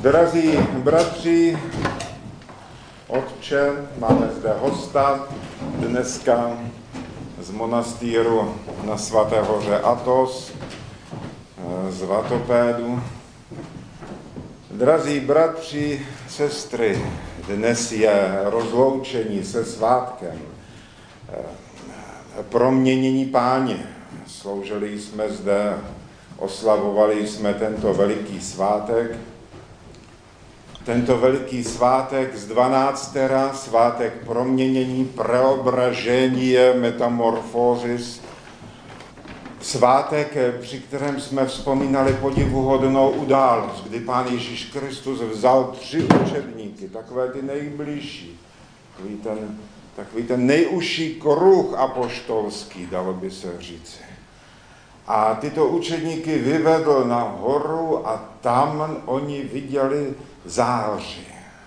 Drazí bratři, otče, máme zde hosta dneska z monastýru na svaté hoře Atos, z Vatopédu. Drazí bratři, sestry, dnes je rozloučení se svátkem, proměnění páně. Sloužili jsme zde, oslavovali jsme tento veliký svátek, tento veliký svátek z 12. svátek proměnění, preobražení, metamorfózis, svátek, při kterém jsme vzpomínali podivuhodnou událost, kdy Pán Ježíš Kristus vzal tři učedníky, takové ty nejbližší, takový ten, takový ten nejužší kruh apoštolský, dalo by se říci. A tyto učedníky vyvedl na horu a tam oni viděli záři.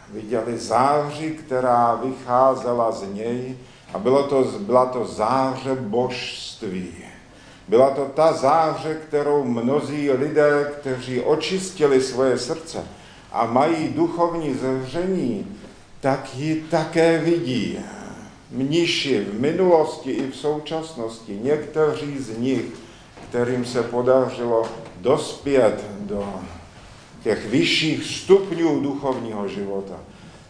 Viděli záři, která vycházela z něj a bylo to, byla to záře božství. Byla to ta záře, kterou mnozí lidé, kteří očistili svoje srdce a mají duchovní zevření, tak ji také vidí. Mniši v minulosti i v současnosti, někteří z nich, kterým se podařilo dospět do těch vyšších stupňů duchovního života,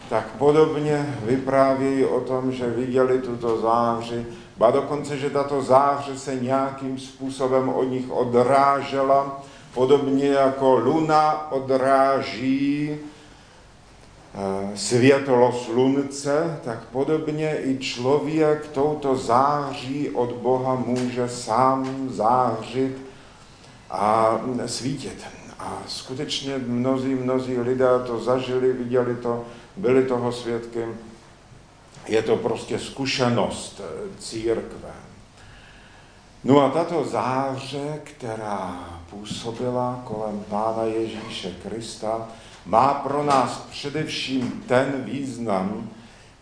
tak podobně vyprávějí o tom, že viděli tuto záři, ba dokonce, že tato záře se nějakým způsobem od nich odrážela, podobně jako luna odráží eh, světlo slunce, tak podobně i člověk touto září od Boha může sám zářit a svítit. A skutečně mnozí, mnozí lidé to zažili, viděli to, byli toho svědkem. Je to prostě zkušenost eh, církve. No a tato záře, která působila kolem Pána Ježíše Krista, má pro nás především ten význam,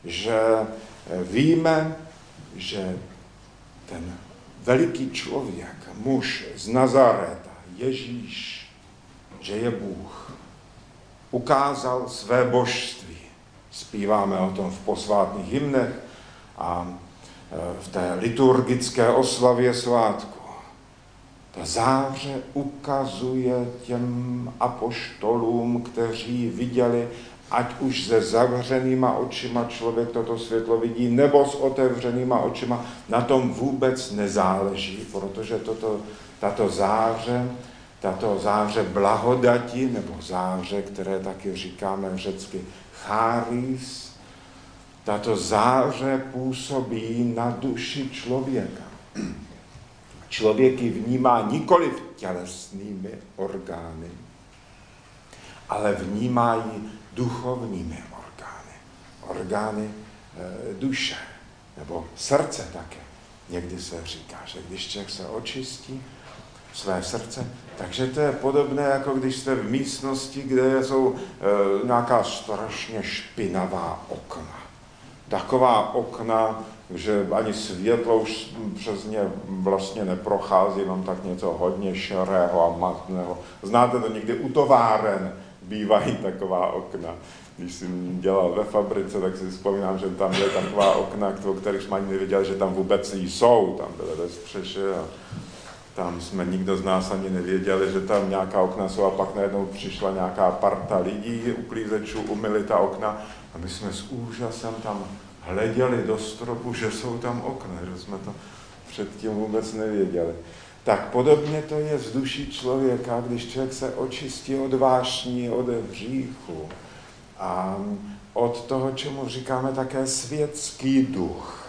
že eh, víme, že ten veliký člověk, muž z Nazareta, Ježíš, že je Bůh. Ukázal své božství. Zpíváme o tom v posvátných hymnech a e, v té liturgické oslavě svátku. Ta záře ukazuje těm apoštolům, kteří viděli, ať už se zavřenýma očima člověk toto světlo vidí, nebo s otevřenýma očima, na tom vůbec nezáleží, protože toto, tato záře tato záře blahodati, nebo záře, které taky říkáme řecky cháris, tato záře působí na duši člověka. Člověk ji vnímá nikoli tělesnými orgány, ale vnímá ji duchovními orgány. Orgány e, duše, nebo srdce také. Někdy se říká, že když člověk se očistí, své srdce. Takže to je podobné, jako když jste v místnosti, kde jsou e, nějaká strašně špinavá okna. Taková okna, že ani světlo už přes ně vlastně neprochází, jenom tak něco hodně šerého a matného. Znáte to někdy u továren, bývají taková okna. Když jsem dělal ve fabrice, tak si vzpomínám, že tam byly taková okna, o kterých jsme ani nevěděli, že tam vůbec jsou. Tam byly ve střeše a tam jsme nikdo z nás ani nevěděli, že tam nějaká okna jsou a pak najednou přišla nějaká parta lidí, uklízečů, umyli ta okna a my jsme s úžasem tam hleděli do stropu, že jsou tam okna, že jsme to předtím vůbec nevěděli. Tak podobně to je z duší člověka, když člověk se očistí od vášní, od hříchu a od toho, čemu říkáme také světský duch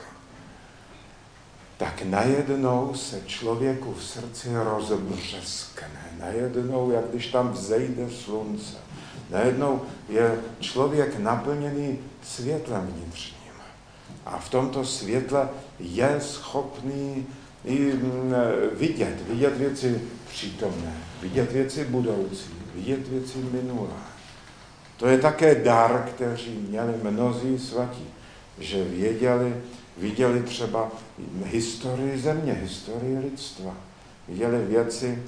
tak najednou se člověku v srdci rozbřeskne. Najednou, jak když tam vzejde slunce. Najednou je člověk naplněný světlem vnitřním. A v tomto světle je schopný i mm, vidět, vidět věci přítomné, vidět věci budoucí, vidět věci minulé. To je také dar, který měli mnozí svatí, že věděli, viděli třeba historii země, historii lidstva. Viděli věci,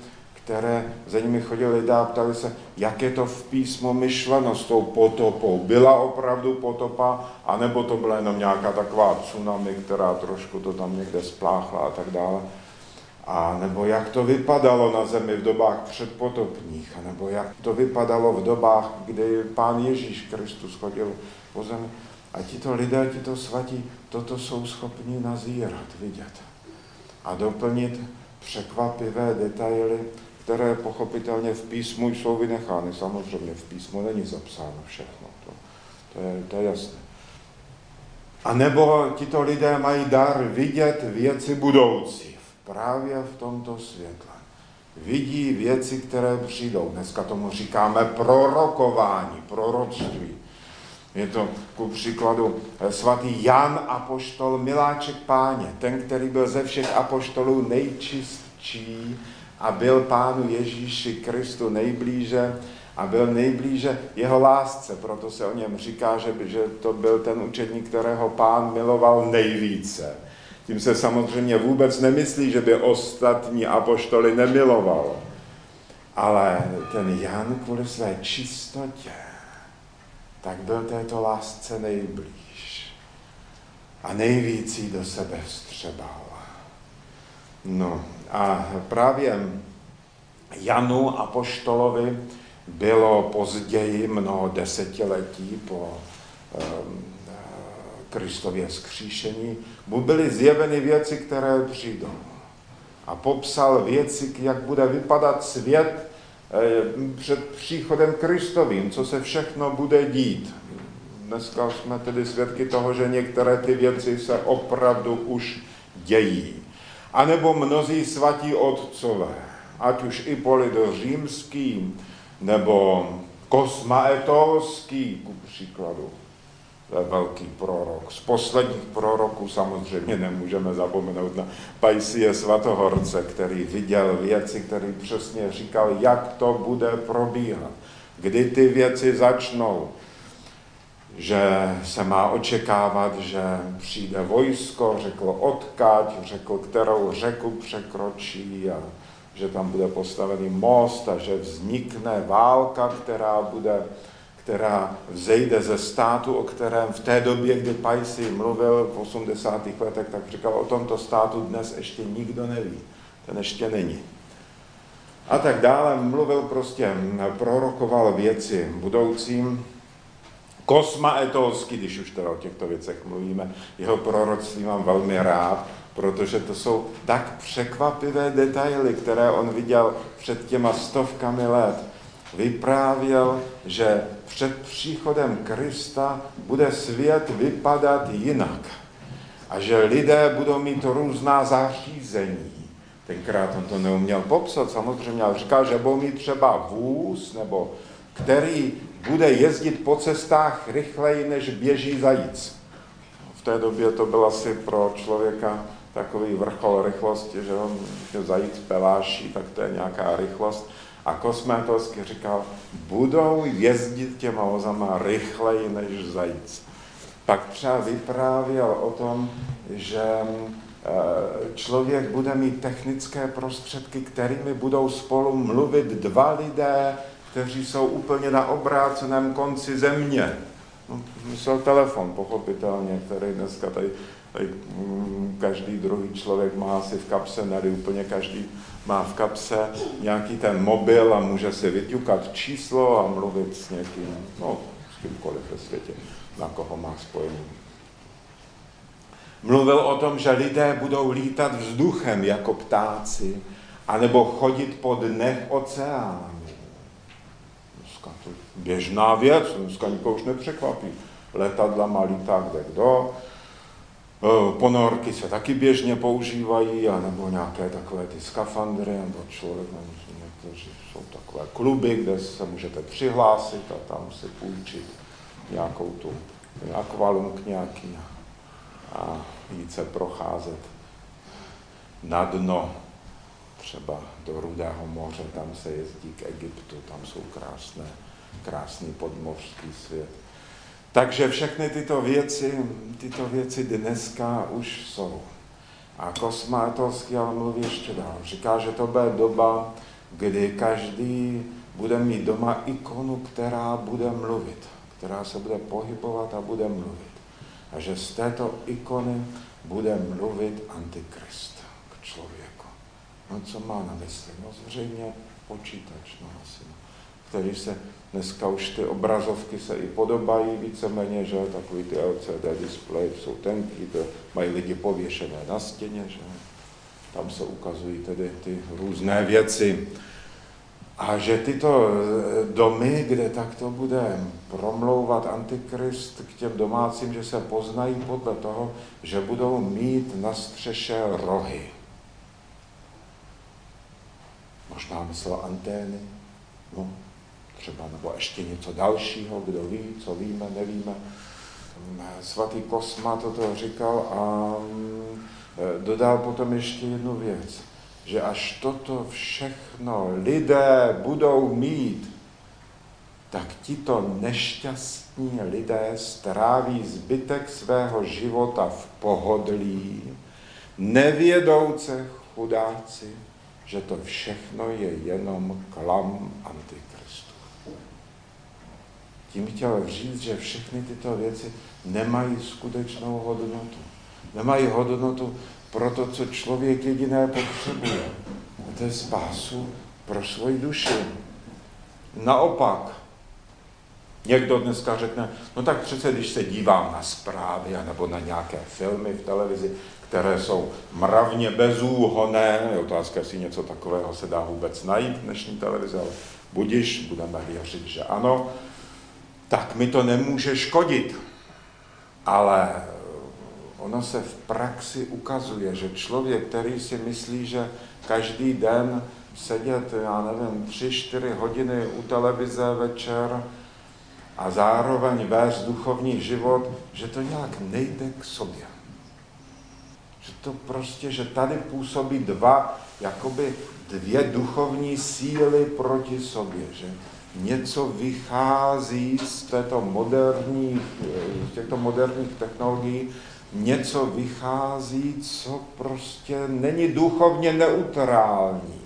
které za nimi chodili lidé a ptali se, jak je to v písmu myšleno s tou potopou. Byla opravdu potopa, anebo to byla jenom nějaká taková tsunami, která trošku to tam někde spláchla a tak dále. A nebo jak to vypadalo na zemi v dobách předpotopních, a nebo jak to vypadalo v dobách, kdy pán Ježíš Kristus chodil po zemi. A tito lidé, tito svatí, toto jsou schopni nazírat, vidět a doplnit překvapivé detaily, které pochopitelně v písmu jsou vynechány. Samozřejmě v písmu není zapsáno všechno, to, to, je, to je jasné. A nebo tito lidé mají dar vidět věci budoucí právě v tomto světle. Vidí věci, které přijdou. Dneska tomu říkáme prorokování, proroctví. Je to ku příkladu eh, svatý Jan Apoštol, miláček páně, ten, který byl ze všech apoštolů nejčistší a byl pánu Ježíši Kristu nejblíže a byl nejblíže jeho lásce. Proto se o něm říká, že, že to byl ten učedník, kterého pán miloval nejvíce. Tím se samozřejmě vůbec nemyslí, že by ostatní apoštoly nemiloval. Ale ten Jan kvůli své čistotě, tak byl této lásce nejblíž. A nejvíc jí do sebe vstřebal. No a právě Janu a Poštolovi bylo později mnoho desetiletí po um, Kristově skříšení, mu byly zjeveny věci, které přijdou. A popsal věci, jak bude vypadat svět před příchodem Kristovým, co se všechno bude dít. Dneska jsme tedy svědky toho, že některé ty věci se opravdu už dějí. A nebo mnozí svatí otcové, ať už i Polido římský, nebo Kosmaetolský, ku příkladu, velký prorok. Z posledních proroků samozřejmě nemůžeme zapomenout na Pajsie Svatohorce, který viděl věci, který přesně říkal, jak to bude probíhat, kdy ty věci začnou, že se má očekávat, že přijde vojsko, řekl odkaď, řekl, kterou řeku překročí a že tam bude postavený most a že vznikne válka, která bude která vzejde ze státu, o kterém v té době, kdy Pajsi mluvil v 80. letech, tak říkal, o tomto státu dnes ještě nikdo neví. Ten ještě není. A tak dále mluvil prostě, prorokoval věci budoucím. Kosma Etolsky, když už teda o těchto věcech mluvíme, jeho proroctví mám velmi rád, protože to jsou tak překvapivé detaily, které on viděl před těma stovkami let vyprávěl, že před příchodem Krista bude svět vypadat jinak a že lidé budou mít různá zařízení. Tenkrát on to neuměl popsat samozřejmě, ale říkal, že budou mít třeba vůz, nebo který bude jezdit po cestách rychleji, než běží zajíc. V té době to byl asi pro člověka takový vrchol rychlosti, že on zajíc peláší, tak to je nějaká rychlost. A Kosmétovský říkal, budou jezdit těma vozama rychleji než zajíc. Pak třeba vyprávěl o tom, že eh, člověk bude mít technické prostředky, kterými budou spolu mluvit dva lidé, kteří jsou úplně na obráceném konci země. No, myslel telefon, pochopitelně, který dneska tady, každý druhý člověk má asi v kapse, ne úplně každý má v kapse nějaký ten mobil a může si vyťukat číslo a mluvit s někým, no, s kýmkoliv ve světě, na koho má spojení. Mluvil o tom, že lidé budou lítat vzduchem jako ptáci, anebo chodit po dnech oceánu. Dneska to běžná věc, dneska nikoho už nepřekvapí. Letadla má lítá kde kdo, ponorky se taky běžně používají, anebo nějaké takové ty skafandry, nebo člověk, někteří jsou takové kluby, kde se můžete přihlásit a tam si půjčit nějakou tu akvalunk nějaký a jít se procházet na dno, třeba do Rudého moře, tam se jezdí k Egyptu, tam jsou krásné, krásný podmořský svět. Takže všechny tyto věci, tyto věci dneska už jsou. A Kosmátovský ale mluví ještě dál. Říká, že to bude doba, kdy každý bude mít doma ikonu, která bude mluvit, která se bude pohybovat a bude mluvit. A že z této ikony bude mluvit Antikrist k člověku. No co má na mysli? No zřejmě počítač, no asi. No. Který se, dneska už ty obrazovky se i podobají víceméně, že takový ty LCD display jsou tenký, to mají lidi pověšené na stěně, že tam se ukazují tedy ty různé věci. A že tyto eh, domy, kde takto bude promlouvat Antikrist k těm domácím, že se poznají podle toho, že budou mít na střeše rohy. Možná myslel antény, no, třeba nebo ještě něco dalšího, kdo ví, co víme, nevíme. Svatý Kosma toto říkal a mm, dodal potom ještě jednu věc že až toto všechno lidé budou mít, tak tito nešťastní lidé stráví zbytek svého života v pohodlí, nevědouce chudáci, že to všechno je jenom klam Antikristu. Tím chtěl říct, že všechny tyto věci nemají skutečnou hodnotu. Nemají hodnotu pro to, co člověk jediné potřebuje. A to je spásu pro svoji duši. Naopak, někdo dneska řekne, no tak přece, když se dívám na zprávy nebo na nějaké filmy v televizi, které jsou mravně bezúhoné, je otázka, jestli něco takového se dá vůbec najít v dnešní televizi, ale budiš, budeme věřit, že ano, tak mi to nemůže škodit. Ale ono se v praxi ukazuje, že člověk, který si myslí, že každý den sedět, já nevím, tři, čtyři hodiny u televize večer a zároveň vést duchovní život, že to nějak nejde k sobě. Že to prostě, že tady působí dva, jakoby dvě duchovní síly proti sobě, že něco vychází z této moderních, z těchto moderních technologií něco vychází, co prostě není duchovně neutrální.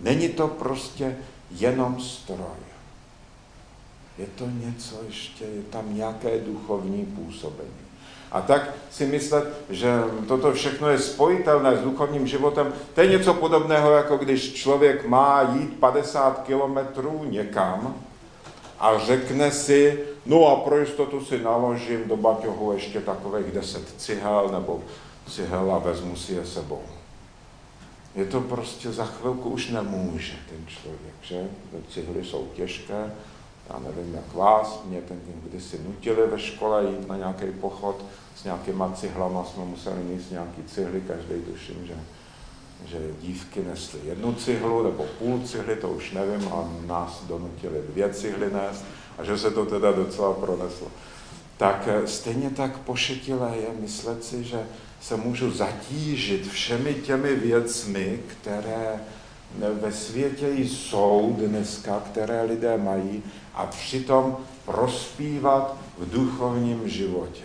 Není to prostě jenom stroj. Je to něco ještě, je tam nějaké duchovní působení. A tak si myslet, že toto všechno je spojitelné s duchovním životem, to je něco podobného, jako když člověk má jít 50 kilometrů někam a řekne si, No a pro jistotu si naložím do baťohu ještě takových deset cihel nebo cihel a vezmu si je sebou. Je to prostě za chvilku už nemůže ten člověk, že? Cihly jsou těžké, já nevím jak vás, mě ten kdysi nutili ve škole jít na nějaký pochod s nějakýma cihlama, jsme museli mít nějaký cihly, každý tuším, že, že dívky nesly jednu cihlu nebo půl cihly, to už nevím, a nás donutili dvě cihly nést a že se to teda docela proneslo. Tak eh, stejně tak pošetilé je myslet si, že se můžu zatížit všemi těmi věcmi, které ve světě jsou dneska, které lidé mají, a přitom prospívat v duchovním životě.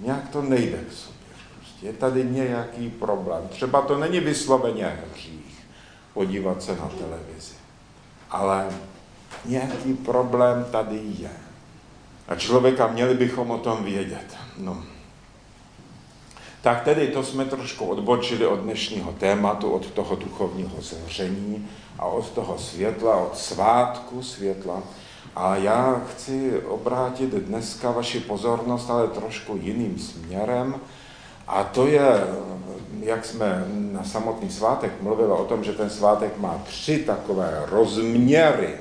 Nějak to nejde k sobě. Prostě je tady nějaký problém. Třeba to není vysloveně hřích podívat se na televizi, ale nějaký problém tady je. A člověka měli bychom o tom vědět. No. Tak tedy to jsme trošku odbočili od dnešního tématu, od toho duchovního zření a od toho světla, od svátku světla. A já chci obrátit dneska vaši pozornost, ale trošku jiným směrem. A to je, jak jsme na samotný svátek mluvili o tom, že ten svátek má tři takové rozměry.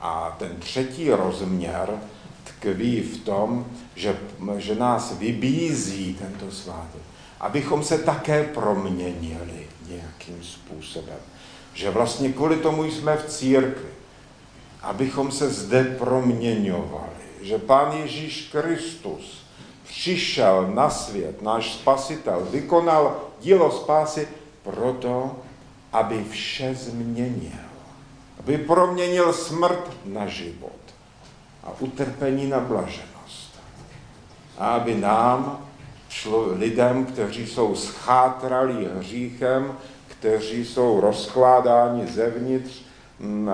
A ten třetí rozměr tkví v tom, že, že nás vybízí tento svátek, abychom se také proměnili nějakým způsobem. Že vlastně kvůli tomu jsme v církvi, abychom se zde proměňovali. Že Pán Ježíš Kristus přišel na svět, náš spasitel, vykonal dílo spásy proto, aby vše změnil aby proměnil smrt na život a utrpení na blaženost. A aby nám, člo, lidem, kteří jsou schátralí hříchem, kteří jsou rozkládáni zevnitř mm,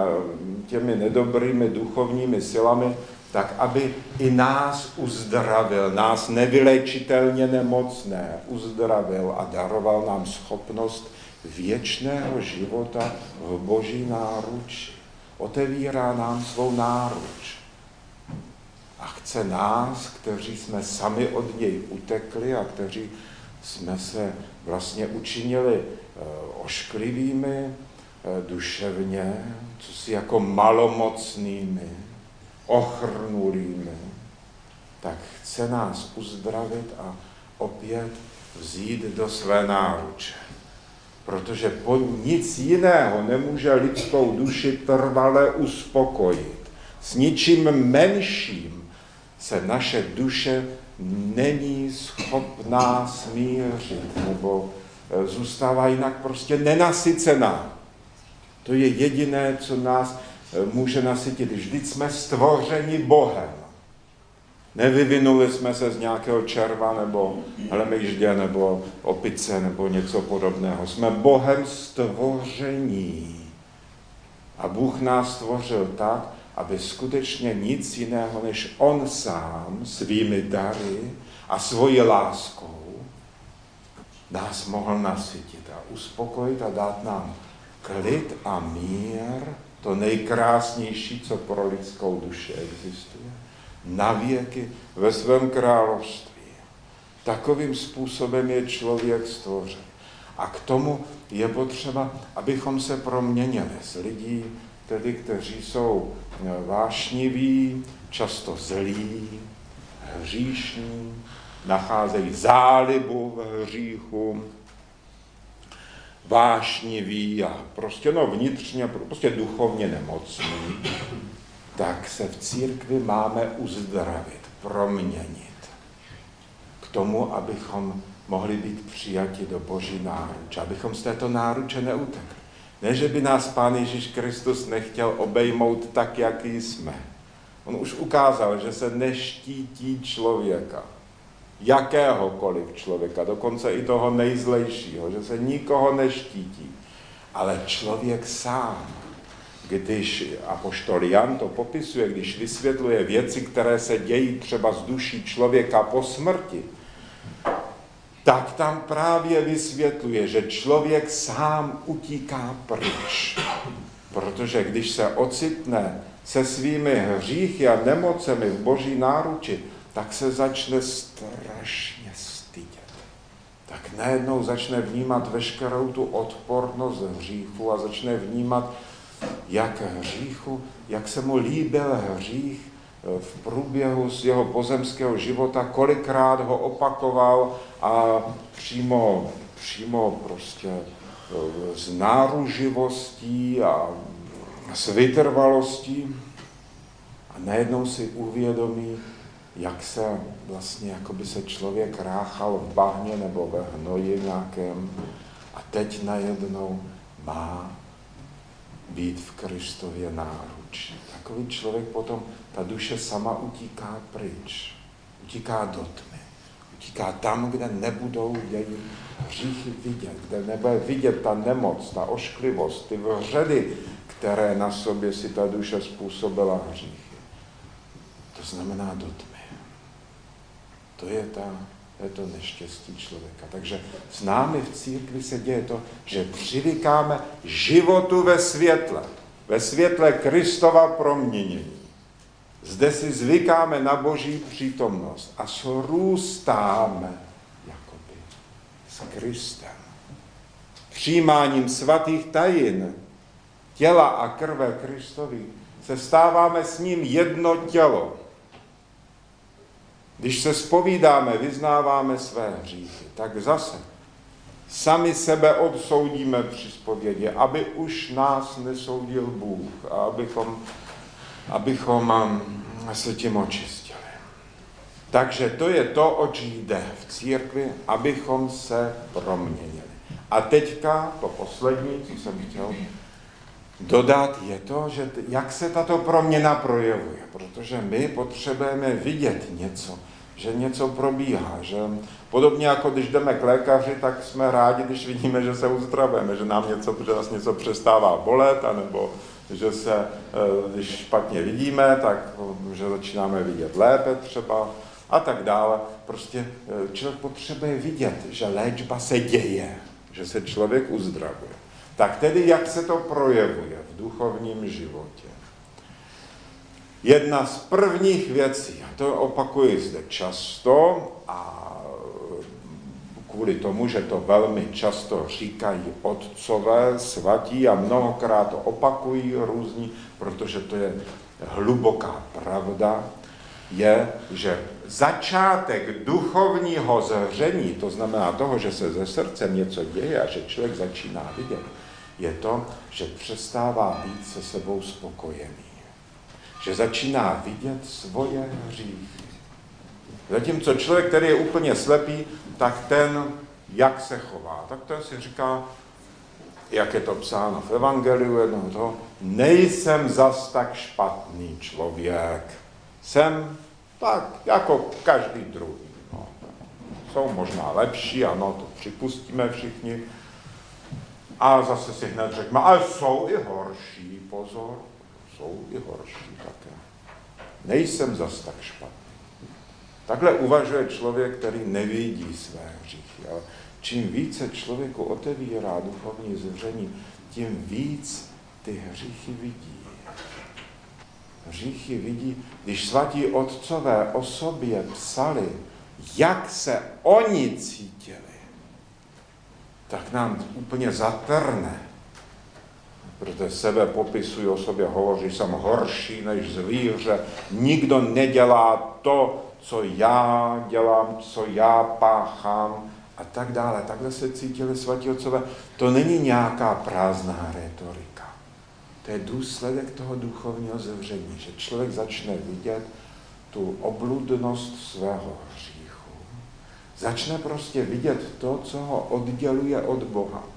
těmi nedobrými duchovními silami, tak aby i nás uzdravil, nás nevylečitelně nemocné uzdravil a daroval nám schopnost věčného života v boží náruči. Otevírá nám svou náruč. A chce nás, kteří jsme sami od něj utekli a kteří jsme se vlastně učinili eh, ošklivými eh, duševně, co si jako malomocnými, ochrnulými, tak chce nás uzdravit a opět vzít do své náruče. Protože po nic jiného nemůže lidskou duši trvale uspokojit. S ničím menším se naše duše není schopná smířit, nebo e, zůstává jinak prostě nenasycená. To je jediné, co nás může nasytit. Vždyť jsme stvořeni Bohem. Nevyvinuli jsme se z nějakého červa nebo hlemyždě nebo opice nebo něco podobného. Jsme Bohem stvoření. A Bůh nás stvořil tak, aby skutečně nic jiného než On sám svými dary a svoji láskou nás mohl nasytit a uspokojit a dát nám klid a mír to nejkrásnější, co pro lidskou duši existuje, na věky ve svém království. Takovým způsobem je člověk stvořen. A k tomu je potřeba, abychom se proměnili z lidí, tedy kteří jsou vášniví, často zlí, hříšní, nacházejí zálibu v hříchu, vášnivý a prostě no vnitřně, prostě duchovně nemocný, tak se v církvi máme uzdravit, proměnit k tomu, abychom mohli být přijati do Boží náruče, abychom z této náruče neutekli. Ne, že by nás Pán Ježíš Kristus nechtěl obejmout tak, jaký jsme. On už ukázal, že se neštítí člověka jakéhokoliv člověka, dokonce i toho nejzlejšího, že se nikoho neštítí. Ale člověk sám, když apoštol Jan to popisuje, když vysvětluje věci, které se dějí třeba z duší člověka po smrti, tak tam právě vysvětluje, že člověk sám utíká pryč. Protože když se ocitne se svými hříchy a nemocemi v boží náruči, tak se začne strašně stydět. Tak najednou začne vnímat veškerou tu odpornost hříchu a začne vnímat, jak hříchu, jak se mu líbil hřích v průběhu z jeho pozemského života, kolikrát ho opakoval a přímo, přímo prostě eh, s náruživostí a s vytrvalostí. A najednou si uvědomí, jak se vlastně, jako by se člověk ráchal v bahně nebo ve hnoji nějakém a teď najednou má být v Kristově Takový člověk potom, ta duše sama utíká pryč, utíká do tmy, utíká tam, kde nebudou její hříchy vidět, kde nebude vidět ta nemoc, ta ošklivost, ty vředy, které na sobě si ta duše způsobila hříchy. To znamená do tmy. To je, ta, to je to neštěstí člověka. Takže s námi v církvi se děje to, že přivykáme životu ve světle. Ve světle Kristova proměnění. Zde si zvykáme na boží přítomnost a srůstáme jakoby s Kristem. Přijímáním svatých tajin těla a krve Kristovi se stáváme s ním jedno tělo. Když se spovídáme, vyznáváme své hříchy, tak zase sami sebe odsoudíme při spovědě, aby už nás nesoudil Bůh a abychom, abychom um, se tím očistili. Takže to je to, oč jde v církvi, abychom se proměnili. A teďka to poslední, co jsem chtěl dodat, je to, že jak se tato proměna projevuje, protože my potřebujeme vidět něco, že něco probíhá, že podobně jako když jdeme k lékaři, tak jsme rádi, když vidíme, že se uzdravujeme, že nám něco, že nás něco přestává bolet, anebo že se, eh, když špatně vidíme, tak že začínáme vidět lépe třeba a tak dále. Prostě eh, člověk potřebuje vidět, že léčba se děje, že se člověk uzdravuje. Tak tedy, jak se to projevuje v duchovním životě? Jedna z prvních věcí, a to opakuji zde často a kvůli tomu, že to velmi často říkají otcové svatí a mnohokrát to opakují různí, protože to je hluboká pravda, je, že začátek duchovního zhření, to znamená toho, že se ze srdcem něco děje a že člověk začíná vidět, je to, že přestává být se sebou spokojený. Že začíná vidět svoje hříchy. Zatímco člověk, který je úplně slepý, tak ten, jak se chová, tak ten si říká, jak je to psáno v Evangeliu jednoho toho, nejsem zas tak špatný člověk. Jsem tak jako každý druhý. No. Jsou možná lepší, ano, to připustíme všichni. A zase si hned řekne, ale jsou i horší, pozor, jsou i horší také. Nejsem zas tak špatný. Takhle uvažuje člověk, který nevidí své hříchy. Ale čím více člověku otevírá duchovní zření, tím víc ty hříchy vidí. Hříchy vidí, když svatí otcové o sobě psali, jak se oni cítili, tak nám úplně zatrne. Protože sebe popisují o sobě, hovoří, jsem horší než zvíře, nikdo nedělá to, co já dělám, co já páchám a tak dále. Takhle se cítili svatí otcové. To není nějaká prázdná retorika. To je důsledek toho duchovního zevření, že člověk začne vidět tu obludnost svého hříchu. Začne prostě vidět to, co ho odděluje od Boha.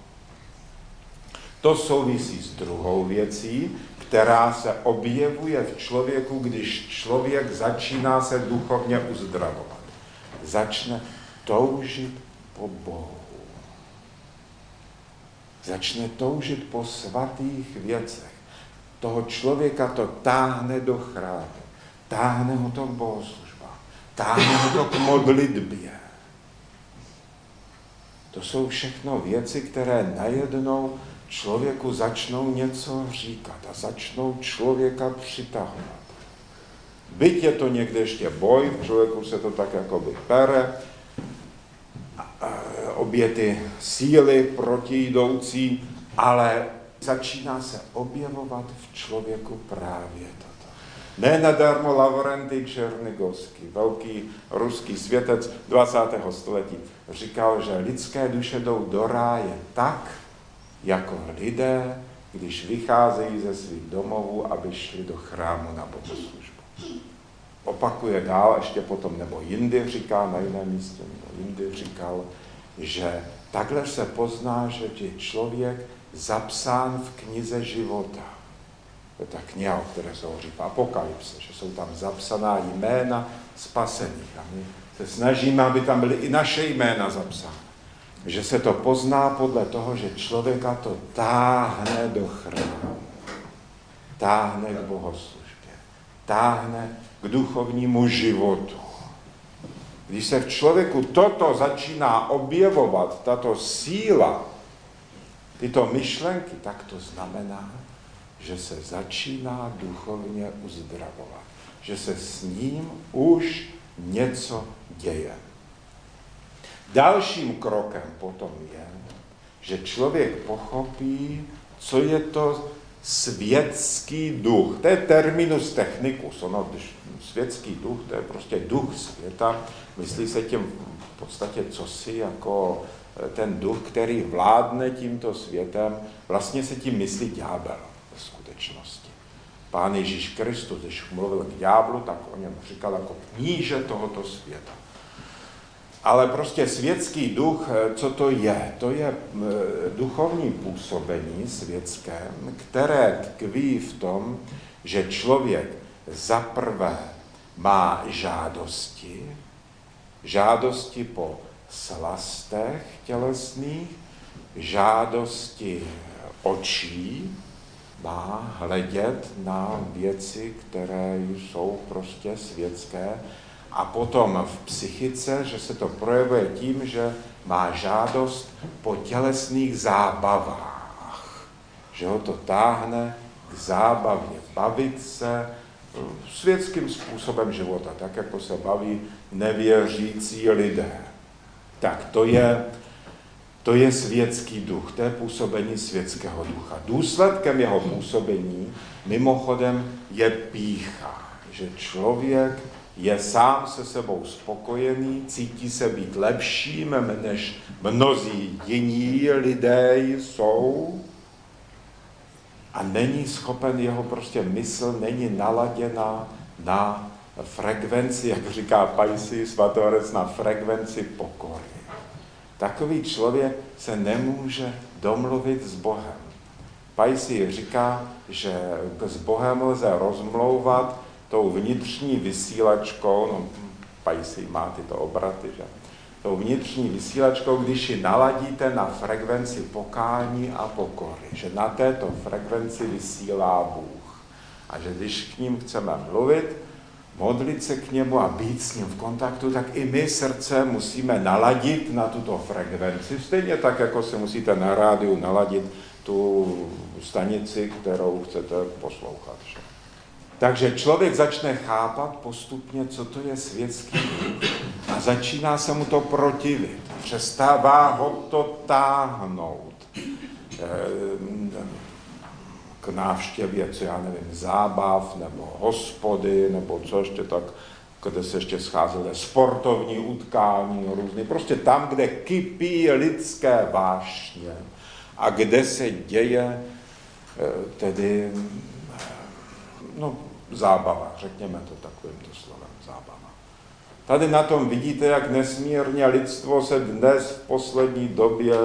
To souvisí s druhou věcí, která se objevuje v člověku, když člověk začíná se duchovně uzdravovat. Začne toužit po Bohu. Začne toužit po svatých věcech. Toho člověka to táhne do chrámu. Táhne ho to k bohoslužbám. Táhne ho to k modlitbě. To jsou všechno věci, které najednou člověku začnou něco říkat a začnou člověka přitahovat. Byť je to někde ještě boj, v člověku se to tak jako by pere, obě ty síly protijdoucí, ale začíná se objevovat v člověku právě toto. Ne nadarmo Lavrentij Černigovský, velký ruský světec 20. století, říkal, že lidské duše jdou do ráje tak, jako lidé, když vycházejí ze svých domovů, aby šli do chrámu na bohoslužbu. Opakuje dál, ještě potom, nebo jindy říká, na jiném místě, nebo jindy říkal, že takhle se pozná, že je člověk zapsán v knize života. To je ta kniha, o které se hovoří v Apokalypse, že jsou tam zapsaná jména spasených. A my se snažíme, aby tam byly i naše jména zapsány že se to pozná podle toho, že člověka to táhne do chrámu, táhne k bohoslužbě, táhne k duchovnímu životu. Když se v člověku toto začíná objevovat, tato síla, tyto myšlenky, tak to znamená, že se začíná duchovně uzdravovat. Že se s ním už něco děje. Dalším krokem potom je, že člověk pochopí, co je to světský duch. To je terminus technicus. Ono, když světský duch, to je prostě duch světa. Myslí se tím v podstatě cosi jako eh, ten duch, který vládne tímto světem. Vlastně se tím myslí ďábel ve skutečnosti. Pán Ježíš Kristus, když mluvil k ďáblu, tak o něm říkal jako kníže tohoto světa. Ale prostě světský duch, eh, co to je? To je eh, duchovní působení světské, které tkví v tom, že člověk zaprvé má žádosti, žádosti po slastech tělesných, žádosti očí, má hledět na věci, které jsou prostě světské, a potom v psychice, že se to projevuje tím, že má žádost po tělesných zábavách, že ho to táhne k zábavě, bavit se světským způsobem života, tak jako se baví nevěřící lidé. Tak to je to je světský duch, to je působení světského ducha. Důsledkem jeho působení mimochodem je pícha, že člověk je sám se sebou spokojený, cítí se být lepším, než mnozí jiní lidé jsou a není schopen, jeho prostě mysl není naladěna na frekvenci, jak říká Pajsi svatorec, na frekvenci pokory. Takový člověk se nemůže domluvit s Bohem. Pajsi říká, že s Bohem lze rozmlouvat tou vnitřní vysílačkou, no Pajsi má tyto obraty, že? Tou vnitřní vysílačkou, když ji naladíte na frekvenci pokání a pokory, že na této frekvenci vysílá Bůh. A že když k ním chceme mluvit, modlit se k němu a být s ním v kontaktu, tak i my srdce musíme naladit na tuto frekvenci, stejně tak, jako se musíte na rádiu naladit tu stanici, kterou chcete poslouchat. Že? Takže člověk začne chápat postupně, co to je světský duch a začíná se mu to protivit. Přestává ho to táhnout k návštěvě, co já nevím, zábav, nebo hospody, nebo co ještě tak, kde se ještě scházely sportovní utkání různé. Prostě tam, kde kypí lidské vášně a kde se děje eh, tedy no, zábava, řekněme to takovýmto slovem, zábava. Tady na tom vidíte, jak nesmírně lidstvo se dnes v poslední době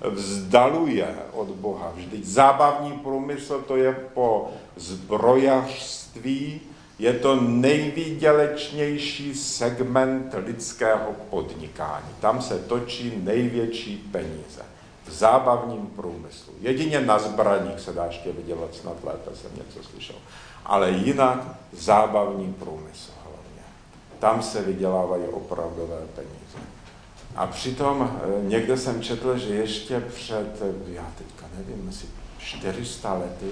vzdaluje od Boha. Vždyť zábavní průmysl to je po zbrojařství, je to nejvýdělečnější segment lidského podnikání. Tam se točí největší peníze. V zábavním průmyslu. Jedině na zbraních se dá ještě vydělat, snad lépe jsem něco slyšel. Ale jinak zábavní průmysl hlavně. Tam se vydělávají opravdové peníze. A přitom eh, někde jsem četl, že ještě před, eh, já teďka nevím, jestli 400 lety,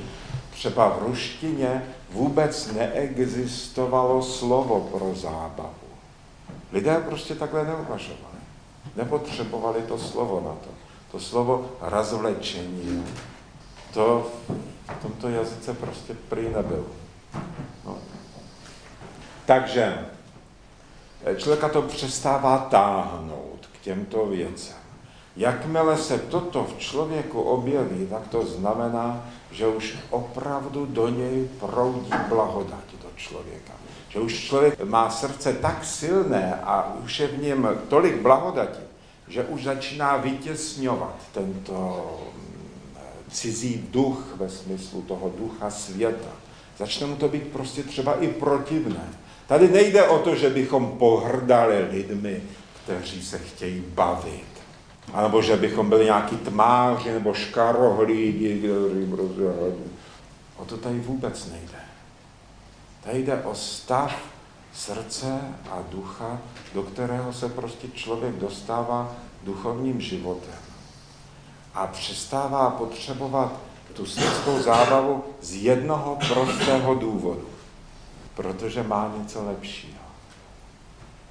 třeba v ruštině vůbec neexistovalo slovo pro zábavu. Lidé prostě takhle neuvažovali. Nepotřebovali to slovo na to. To slovo razvlečení, to v tomto jazyce prostě prý nebylo. No. Takže eh, člověka to přestává táhnout těmto věcem. Jakmile se toto v člověku objeví, tak to znamená, že už opravdu do něj proudí blahodať do člověka. Že už člověk má srdce tak silné a už je v něm tolik blahodati, že už začíná vytěsňovat tento mm, cizí duch ve smyslu toho ducha světa. Začne mu to být prostě třeba i protivné. Tady nejde o to, že bychom pohrdali lidmi, kteří se chtějí bavit. A nebo že bychom byli nějaký tmáři nebo škarohlídi, prostě... O to tady vůbec nejde. Tady jde o stav srdce a ducha, do kterého se prostě člověk dostává duchovním životem. A přestává potřebovat tu světskou zábavu z jednoho prostého důvodu. Protože má něco lepšího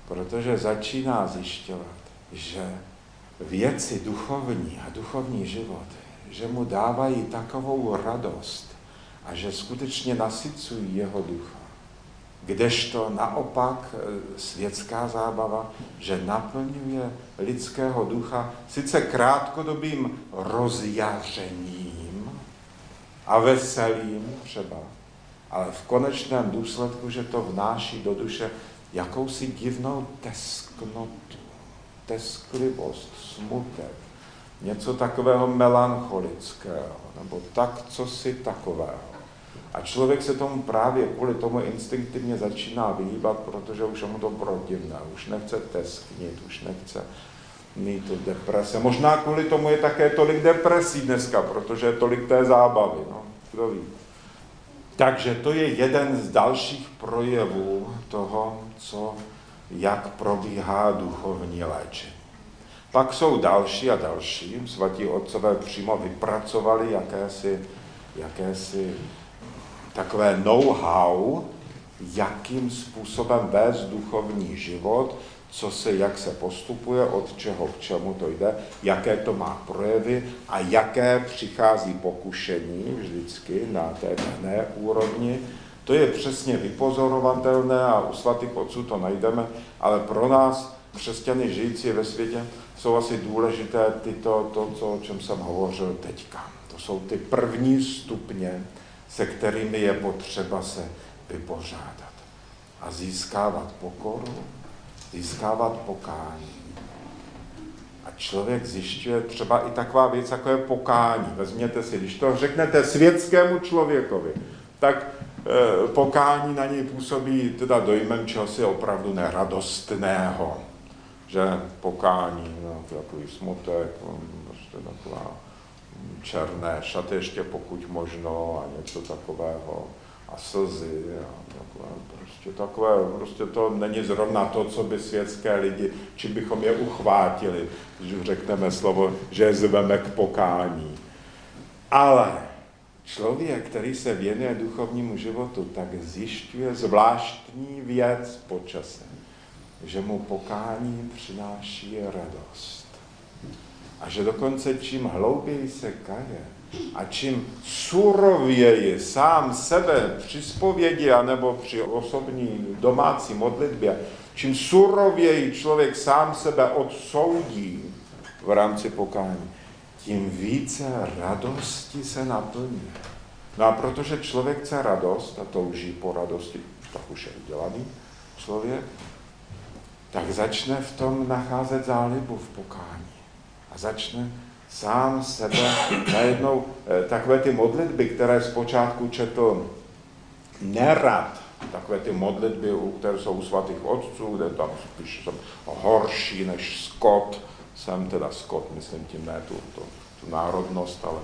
protože začíná zjišťovat, že věci duchovní a duchovní život, že mu dávají takovou radost a že skutečně nasycují jeho ducha. Kdežto naopak e, světská zábava, že naplňuje lidského ducha sice krátkodobým rozjařením a veselým třeba, ale v konečném důsledku, že to vnáší do duše jakousi divnou tesknotu, tesklivost, smutek, něco takového melancholického, nebo tak, co si takového. A člověk se tomu právě kvůli tomu instinktivně začíná vyhýbat, protože už je mu to protivné, už nechce tesknit, už nechce mít deprese. Možná kvůli tomu je také tolik depresí dneska, protože je tolik té zábavy, no, kdo ví. Takže to je jeden z dalších projevů toho, co, jak probíhá duchovní léčení. Pak jsou další a další. Svatí otcové přímo vypracovali jakési, jakési takové know-how, jakým způsobem vést duchovní život, co se, jak se postupuje, od čeho k čemu to jde, jaké to má projevy a jaké přichází pokušení vždycky na té dané úrovni. To je přesně vypozorovatelné a u svatých otců to najdeme, ale pro nás, křesťany žijící ve světě, jsou asi důležité tyto, to, co, o čem jsem hovořil teďka. To jsou ty první stupně, se kterými je potřeba se vypořádat a získávat pokoru, získávat pokání. A člověk zjišťuje třeba i taková věc, jako je pokání. Vezměte si, když to řeknete světskému člověkovi, tak e, pokání na něj působí teda dojmem čehosi opravdu neradostného. Že pokání, no, takový smutek, prostě taková černé šaty ještě pokud možno a něco takového a slzy a takové, prostě takové, prostě to není zrovna to, co by světské lidi, či bychom je uchvátili, když řekneme slovo, že je zveme k pokání. Ale člověk, který se věnuje duchovnímu životu, tak zjišťuje zvláštní věc po čase, že mu pokání přináší radost. A že dokonce čím hlouběji se kaje, a čím surověji sám sebe při spovědi anebo při osobní domácí modlitbě, čím surověji člověk sám sebe odsoudí v rámci pokání, tím více radosti se naplní. No a protože člověk chce radost a touží po radosti, tak už je udělaný člověk, tak začne v tom nacházet zálibu v pokání. A začne sám sebe najednou eh, takové ty modlitby, které zpočátku četl nerad, takové ty modlitby, které jsou u svatých otců, kde tam spíš jsem horší než Scott, jsem teda Scott, myslím tím ne tu, tu, tu národnost, ale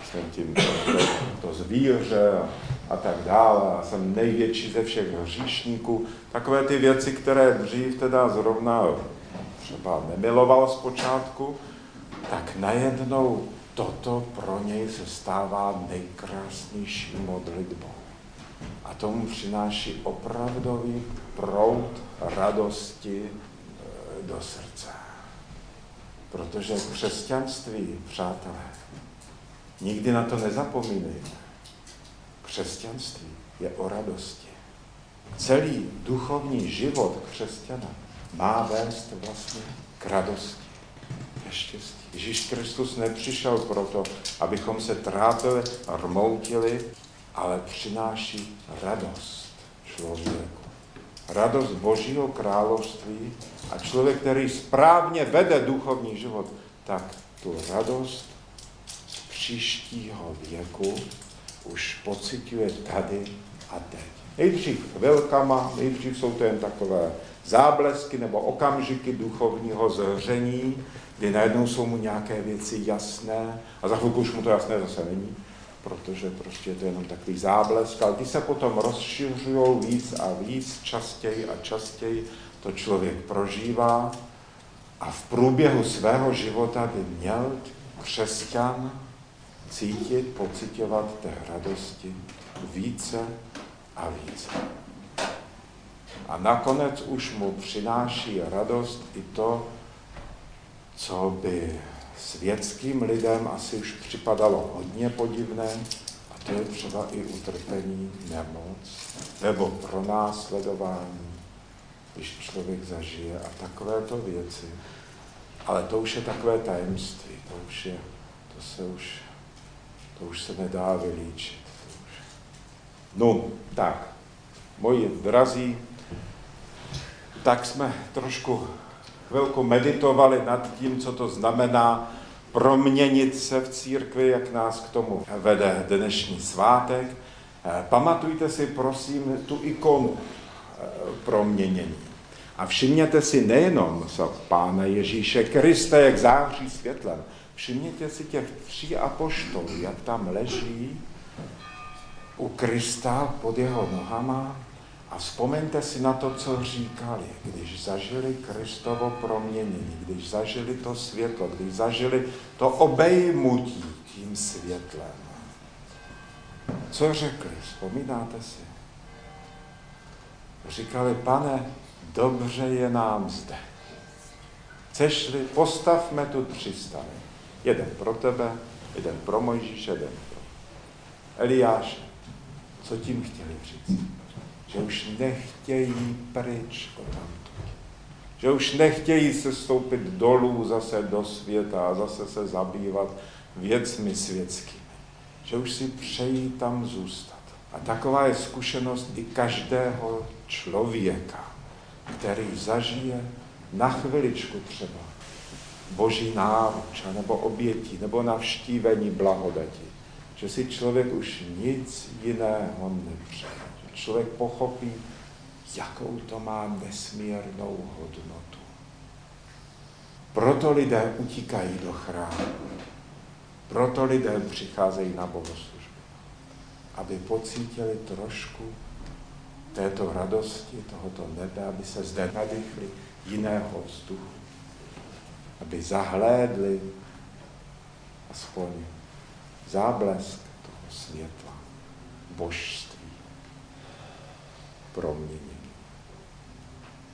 myslím tím to, to, to zvíře a, a tak dále. A jsem největší ze všech hříšníků. Takové ty věci, které dřív teda zrovna třeba nemiloval zpočátku, tak najednou toto pro něj se stává nejkrásnější modlitbou. A tomu přináší opravdový proud radosti e, do srdce. Protože křesťanství, přátelé, nikdy na to nezapomínejme. Křesťanství je o radosti. Celý duchovní život křesťana má vést vlastně k radosti, ke štěstí. Ježíš Kristus nepřišel proto, abychom se trápili rmoutili, ale přináší radost člověku. Radost Božího království a člověk, který správně vede duchovní život, tak tu radost z příštího věku už pocituje tady a teď. Nejdřív chvilkama, nejdřív jsou to jen takové záblesky nebo okamžiky duchovního zhření, kdy najednou jsou mu nějaké věci jasné. A za chvilku už mu to jasné zase není, protože prostě je to jenom takový záblesk, ale ty se potom rozšiřují víc a víc, častěji a častěji to člověk prožívá. A v průběhu svého života by měl křesťan cítit, pocitovat té radosti více a více. A nakonec už mu přináší radost i to, co by světským lidem asi už připadalo hodně podivné, a to je třeba i utrpení, nemoc, nebo pronásledování, když člověk zažije a takovéto věci. Ale to už je takové tajemství, to už je, to se už, to už se nedá vylíčit. No, tak, moji drazí, tak jsme trošku chvilku meditovali nad tím, co to znamená proměnit se v církvi, jak nás k tomu vede dnešní svátek. Eh, pamatujte si prosím tu ikonu eh, proměnění. A všimněte si nejenom se Pána Ježíše Krista, jak září světlem, všimněte si těch tří apoštolů, jak tam leží u Krista pod jeho nohama a vzpomeňte si na to, co říkali, když zažili Kristovo proměnění, když zažili to světlo, když zažili to obejmutí tím světlem. Co řekli? Vzpomínáte si? Říkali, pane, dobře je nám zde. Chceš-li, postavme tu tři stany. Jeden pro tebe, jeden pro Mojžíše, jeden pro Eliáše. Co tím chtěli říct? Že už nechtějí pryč odtamtud. Že už nechtějí se stoupit dolů zase do světa a zase se zabývat věcmi světskými. Že už si přejí tam zůstat. A taková je zkušenost i každého člověka, který zažije na chviličku třeba boží náruč, nebo obětí, nebo navštívení blahodati. Že si člověk už nic jiného nepřeje. Člověk pochopí, jakou to má nesmírnou hodnotu. Proto lidé utíkají do chrámu. Proto lidé přicházejí na bohoslužbu. Aby pocítili trošku této radosti, tohoto nebe, aby se zde nadechli jiného vzduchu. Aby zahlédli aspoň záblesk toho světla, božství, proměně.